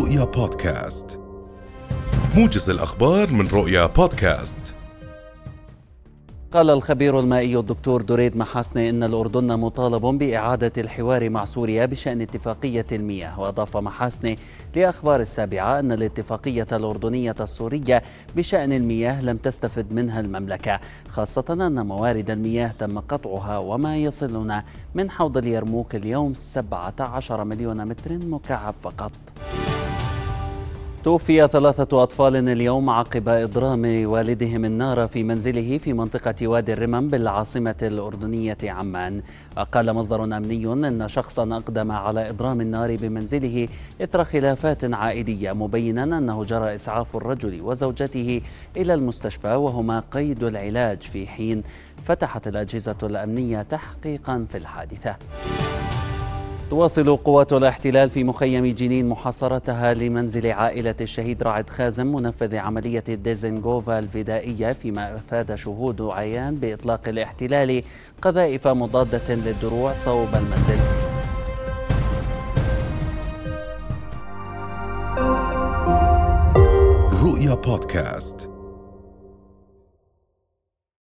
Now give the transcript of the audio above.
رؤيا بودكاست. موجز الأخبار من رؤيا بودكاست. قال الخبير المائي الدكتور دريد محاسني إن الأردن مطالب بإعادة الحوار مع سوريا بشأن اتفاقية المياه وأضاف محاسني لأخبار السابعة إن الاتفاقية الأردنية السورية بشأن المياه لم تستفد منها المملكة خاصة أن موارد المياه تم قطعها وما يصلنا من حوض اليرموك اليوم 17 مليون متر مكعب فقط. توفي ثلاثة أطفال اليوم عقب إضرام والدهم النار في منزله في منطقة وادي الرمم بالعاصمة الأردنية عمان. قال مصدر أمني أن شخصا أقدم على إضرام النار بمنزله إثر خلافات عائلية مبينا أنه جرى إسعاف الرجل وزوجته إلى المستشفى وهما قيد العلاج في حين فتحت الأجهزة الأمنية تحقيقا في الحادثة. تواصل قوات الاحتلال في مخيم جنين محاصرتها لمنزل عائلة الشهيد رعد خازم منفذ عملية ديزنغوفا الفدائية فيما أفاد شهود عيان بإطلاق الاحتلال قذائف مضادة للدروع صوب المنزل. رؤيا بودكاست.